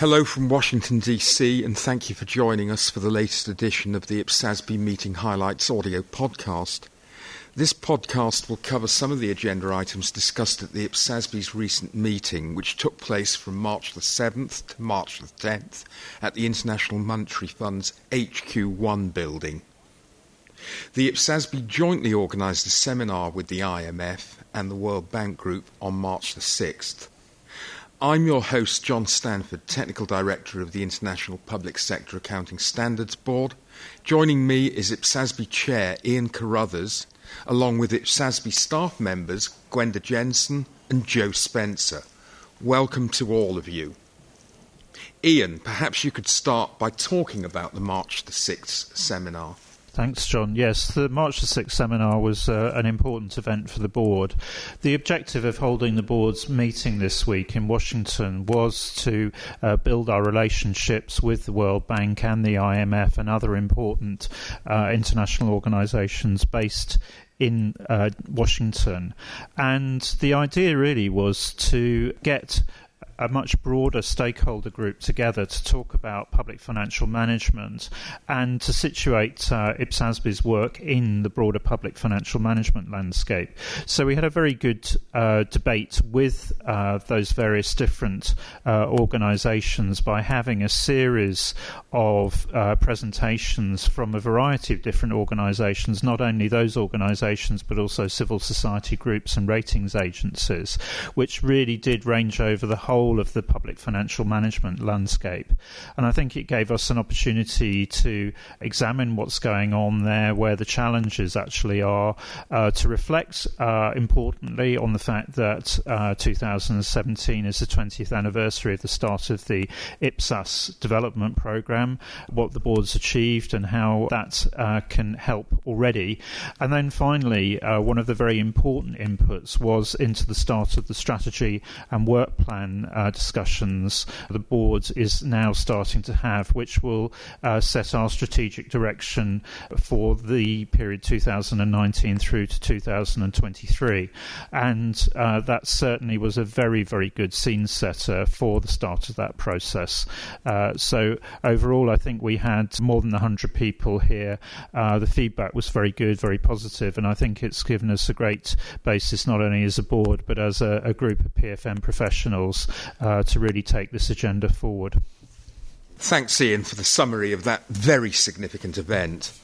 Hello from Washington, D.C., and thank you for joining us for the latest edition of the IPSASB Meeting Highlights audio podcast. This podcast will cover some of the agenda items discussed at the IPSASB's recent meeting, which took place from March the 7th to March the 10th at the International Monetary Fund's HQ1 building. The IPSASB jointly organised a seminar with the IMF and the World Bank Group on March the 6th. I'm your host, John Stanford, Technical Director of the International Public Sector Accounting Standards Board. Joining me is IPSASB Chair Ian Carruthers along with IPSASB staff members Gwenda Jensen and Joe Spencer. Welcome to all of you. Ian, perhaps you could start by talking about the March the 6th seminar. Thanks, John. Yes, the March the 6th seminar was uh, an important event for the board. The objective of holding the board's meeting this week in Washington was to uh, build our relationships with the World Bank and the IMF and other important uh, international organizations based in uh, Washington. And the idea really was to get a much broader stakeholder group together to talk about public financial management and to situate uh, IPSASB's work in the broader public financial management landscape. So we had a very good uh, debate with uh, those various different uh, organisations by having a series of uh, presentations from a variety of different organisations, not only those organisations but also civil society groups and ratings agencies, which really did range over the whole whole of the public financial management landscape. And I think it gave us an opportunity to examine what's going on there, where the challenges actually are, uh, to reflect uh, importantly on the fact that uh, 2017 is the 20th anniversary of the start of the IPSAS development program, what the board's achieved, and how that uh, can help already. And then finally, uh, one of the very important inputs was into the start of the strategy and work plan uh, discussions the board is now starting to have, which will uh, set our strategic direction for the period 2019 through to 2023. And uh, that certainly was a very, very good scene setter for the start of that process. Uh, so, overall, I think we had more than 100 people here. Uh, the feedback was very good, very positive, and I think it's given us a great basis not only as a board but as a, a group of PFM professionals uh, to really take this agenda forward. Thanks, Ian, for the summary of that very significant event.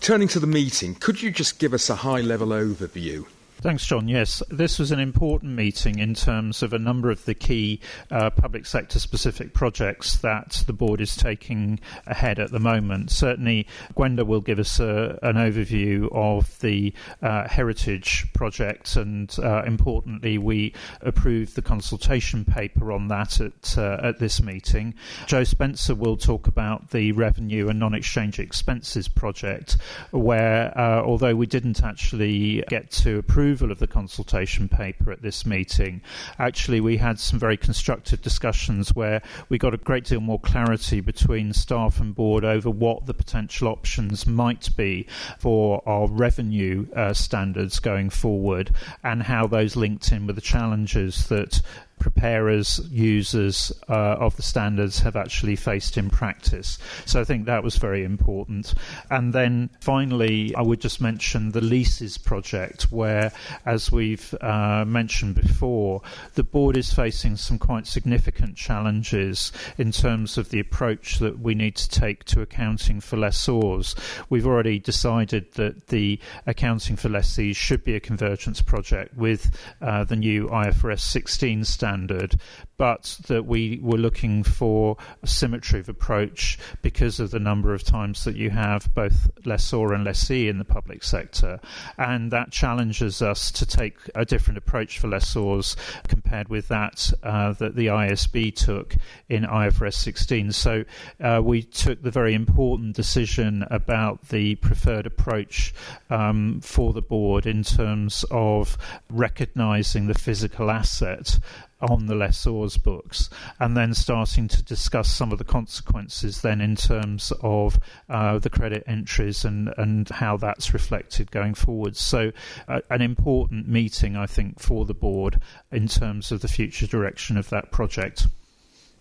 Turning to the meeting, could you just give us a high level overview? Thanks, John. Yes, this was an important meeting in terms of a number of the key uh, public sector specific projects that the board is taking ahead at the moment. Certainly, Gwenda will give us a, an overview of the uh, heritage project, and uh, importantly, we approved the consultation paper on that at uh, at this meeting. Joe Spencer will talk about the revenue and non-exchange expenses project, where uh, although we didn't actually get to approve approval of the consultation paper at this meeting, actually we had some very constructive discussions where we got a great deal more clarity between staff and board over what the potential options might be for our revenue uh, standards going forward and how those linked in with the challenges that preparers, users uh, of the standards have actually faced in practice. So I think that was very important. And then finally, I would just mention the leases project, where, as we've uh, mentioned before, the board is facing some quite significant challenges in terms of the approach that we need to take to accounting for lessors. We've already decided that the accounting for lessees should be a convergence project with uh, the new IFRS 16 standard standard, but that we were looking for a symmetry of approach because of the number of times that you have both lessor and lessee in the public sector. And that challenges us to take a different approach for lessors compared with that uh, that the IASB took in IFRS 16. So uh, we took the very important decision about the preferred approach um, for the board in terms of recognizing the physical asset on the lessor's books, and then starting to discuss some of the consequences then in terms of uh, the credit entries and, and how that's reflected going forward. So, uh, an important meeting, I think, for the board in terms of the future direction of that project.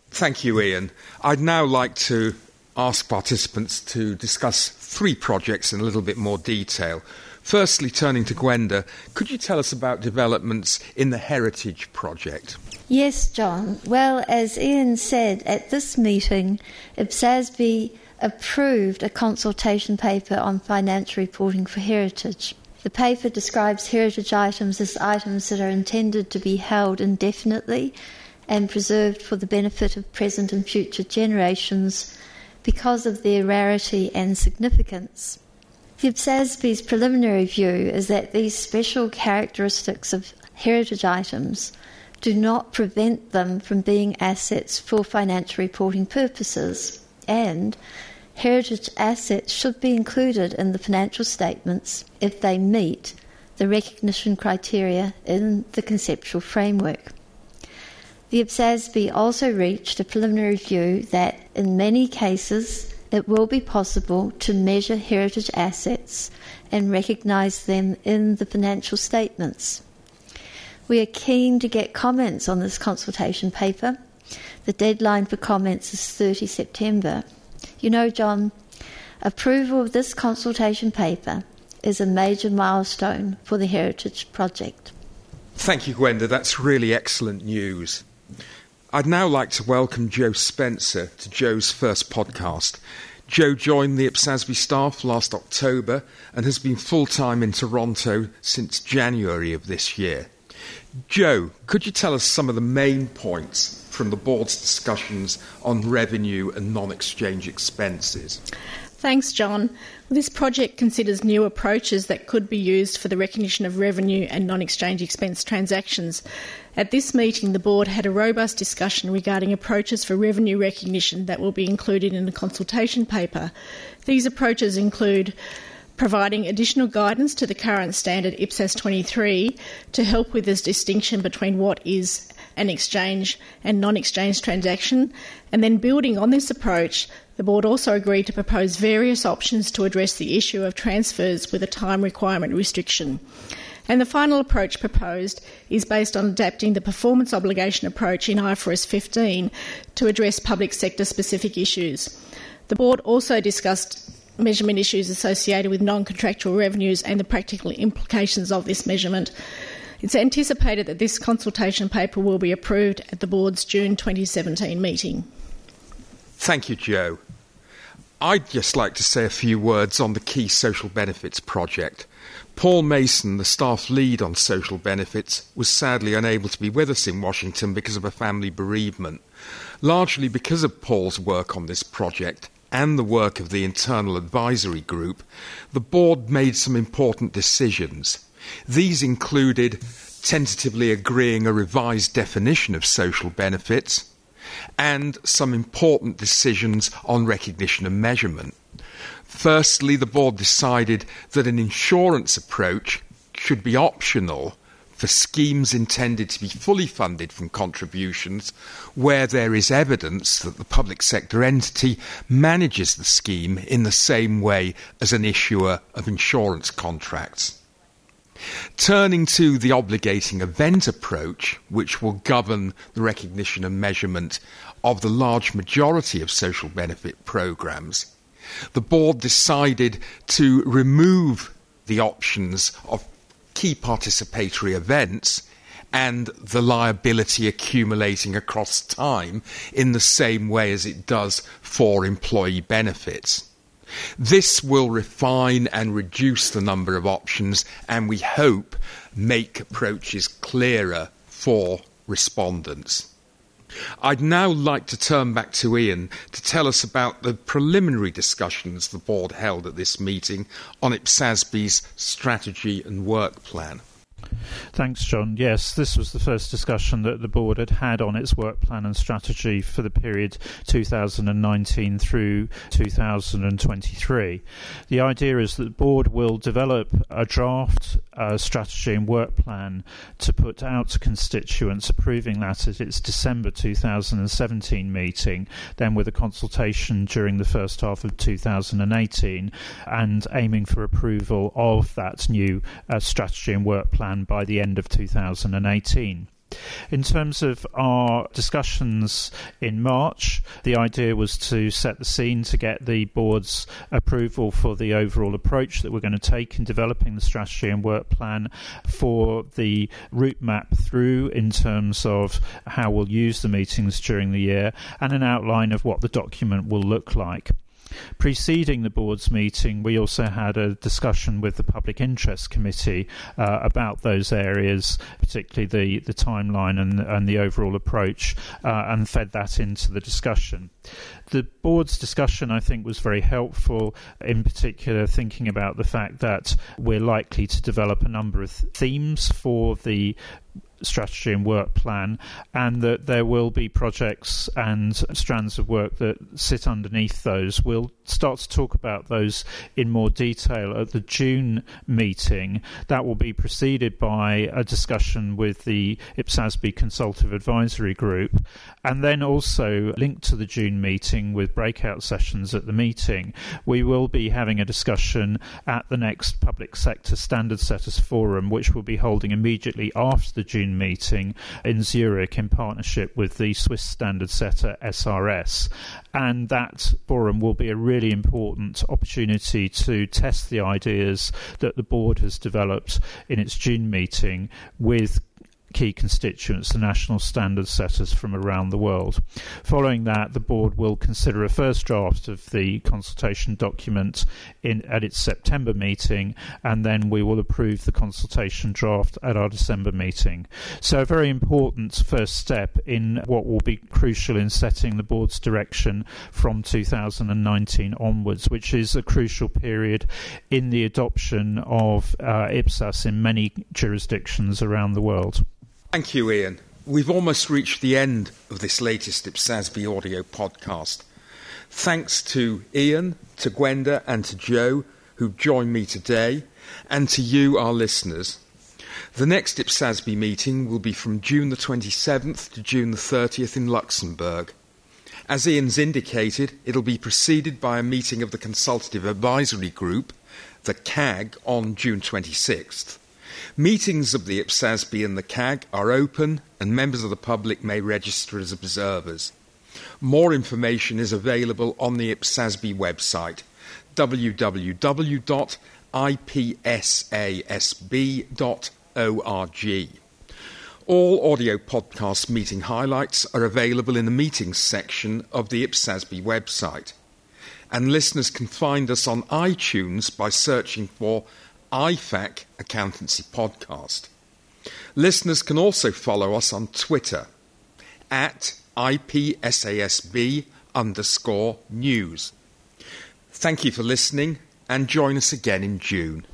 Thank you, Ian. I'd now like to ask participants to discuss three projects in a little bit more detail. Firstly, turning to Gwenda, could you tell us about developments in the Heritage Project? Yes, John. Well, as Ian said, at this meeting, IPSASB approved a consultation paper on financial reporting for heritage. The paper describes heritage items as items that are intended to be held indefinitely and preserved for the benefit of present and future generations because of their rarity and significance. The IPSASB's preliminary view is that these special characteristics of heritage items do not prevent them from being assets for financial reporting purposes, and heritage assets should be included in the financial statements if they meet the recognition criteria in the conceptual framework. The IPSASB also reached a preliminary view that in many cases it will be possible to measure heritage assets and recognise them in the financial statements. We are keen to get comments on this consultation paper. The deadline for comments is 30 September. You know, John, approval of this consultation paper is a major milestone for the Heritage Project. Thank you, Gwenda. That's really excellent news. I'd now like to welcome Joe Spencer to Joe's first podcast. Joe joined the IPSASB staff last October and has been full time in Toronto since January of this year. Joe, could you tell us some of the main points from the board's discussions on revenue and non exchange expenses? Thanks, John. This project considers new approaches that could be used for the recognition of revenue and non exchange expense transactions. At this meeting, the board had a robust discussion regarding approaches for revenue recognition that will be included in the consultation paper. These approaches include providing additional guidance to the current standard IPSAS 23 to help with this distinction between what is an exchange and non exchange transaction. And then building on this approach, the board also agreed to propose various options to address the issue of transfers with a time requirement restriction. And the final approach proposed is based on adapting the performance obligation approach in IFRS 15 to address public sector specific issues. The board also discussed measurement issues associated with non contractual revenues and the practical implications of this measurement. It's anticipated that this consultation paper will be approved at the board's June 2017 meeting. Thank you, Joe. I'd just like to say a few words on the Key Social Benefits project. Paul Mason, the staff lead on social benefits, was sadly unable to be with us in Washington because of a family bereavement. Largely because of Paul's work on this project, and the work of the internal advisory group, the board made some important decisions. These included tentatively agreeing a revised definition of social benefits and some important decisions on recognition and measurement. Firstly, the board decided that an insurance approach should be optional for schemes intended to be fully funded from contributions where there is evidence that the public sector entity manages the scheme in the same way as an issuer of insurance contracts. Turning to the obligating event approach, which will govern the recognition and measurement of the large majority of social benefit programs, the board decided to remove the options of key participatory events and the liability accumulating across time in the same way as it does for employee benefits. This will refine and reduce the number of options and we hope make approaches clearer for respondents. I'd now like to turn back to Ian to tell us about the preliminary discussions the board held at this meeting on IPSASB's strategy and work plan. Thanks, John. Yes, this was the first discussion that the board had had on its work plan and strategy for the period 2019 through 2023. The idea is that the board will develop a draft uh, strategy and work plan to put out to constituents, approving that at its December 2017 meeting, then with a consultation during the first half of 2018, and aiming for approval of that new uh, strategy and work plan by the end of 2018. In terms of our discussions in March, the idea was to set the scene to get the board's approval for the overall approach that we're going to take in developing the strategy and work plan for the route map through in terms of how we'll use the meetings during the year and an outline of what the document will look like. Preceding the board's meeting, we also had a discussion with the Public Interest Committee uh, about those areas, particularly the, the timeline and, and the overall approach, uh, and fed that into the discussion. The board's discussion, I think, was very helpful, in particular, thinking about the fact that we're likely to develop a number of themes for the strategy and work plan, and that there will be projects and strands of work that sit underneath those. We'll start to talk about those in more detail at the June meeting. That will be preceded by a discussion with the IPSASB Consultative Advisory Group, and then also linked to the June meeting with breakout sessions at the meeting. We will be having a discussion at the next Public Sector Standard Setters Forum, which we'll be holding immediately after the June meeting in Zurich in partnership with the Swiss standard setter SRS. And that forum will be a really important opportunity to test the ideas that the board has developed in its June meeting with key constituents, the national standard setters from around the world. Following that, the board will consider a first draft of the consultation document in, at its September meeting, and then we will approve the consultation draft at our December meeting. So, a very important first step in what will be crucial in setting the board's direction from 2019 onwards, which is a crucial period in the adoption of uh, IPSAS in many jurisdictions around the world. Thank you, Ian. We've almost reached the end of this latest IPSASB audio podcast. Thanks to Ian, to Gwenda, and to Joe, who joined me today, and to you, our listeners. The next IPSASB meeting will be from June the 27th to June the 30th in Luxembourg. As Ian's indicated, it'll be preceded by a meeting of the Consultative Advisory Group, the CAG, on June 26th. Meetings of the IPSASB and the CAG are open and members of the public may register as observers. More information is available on the IPSASB website www.ipsasb.org. All audio podcast meeting highlights are available in the meetings section of the IPSASB website. And listeners can find us on iTunes by searching for IFAC Accountancy Podcast. Listeners can also follow us on Twitter at IPSASB underscore news. Thank you for listening and join us again in June.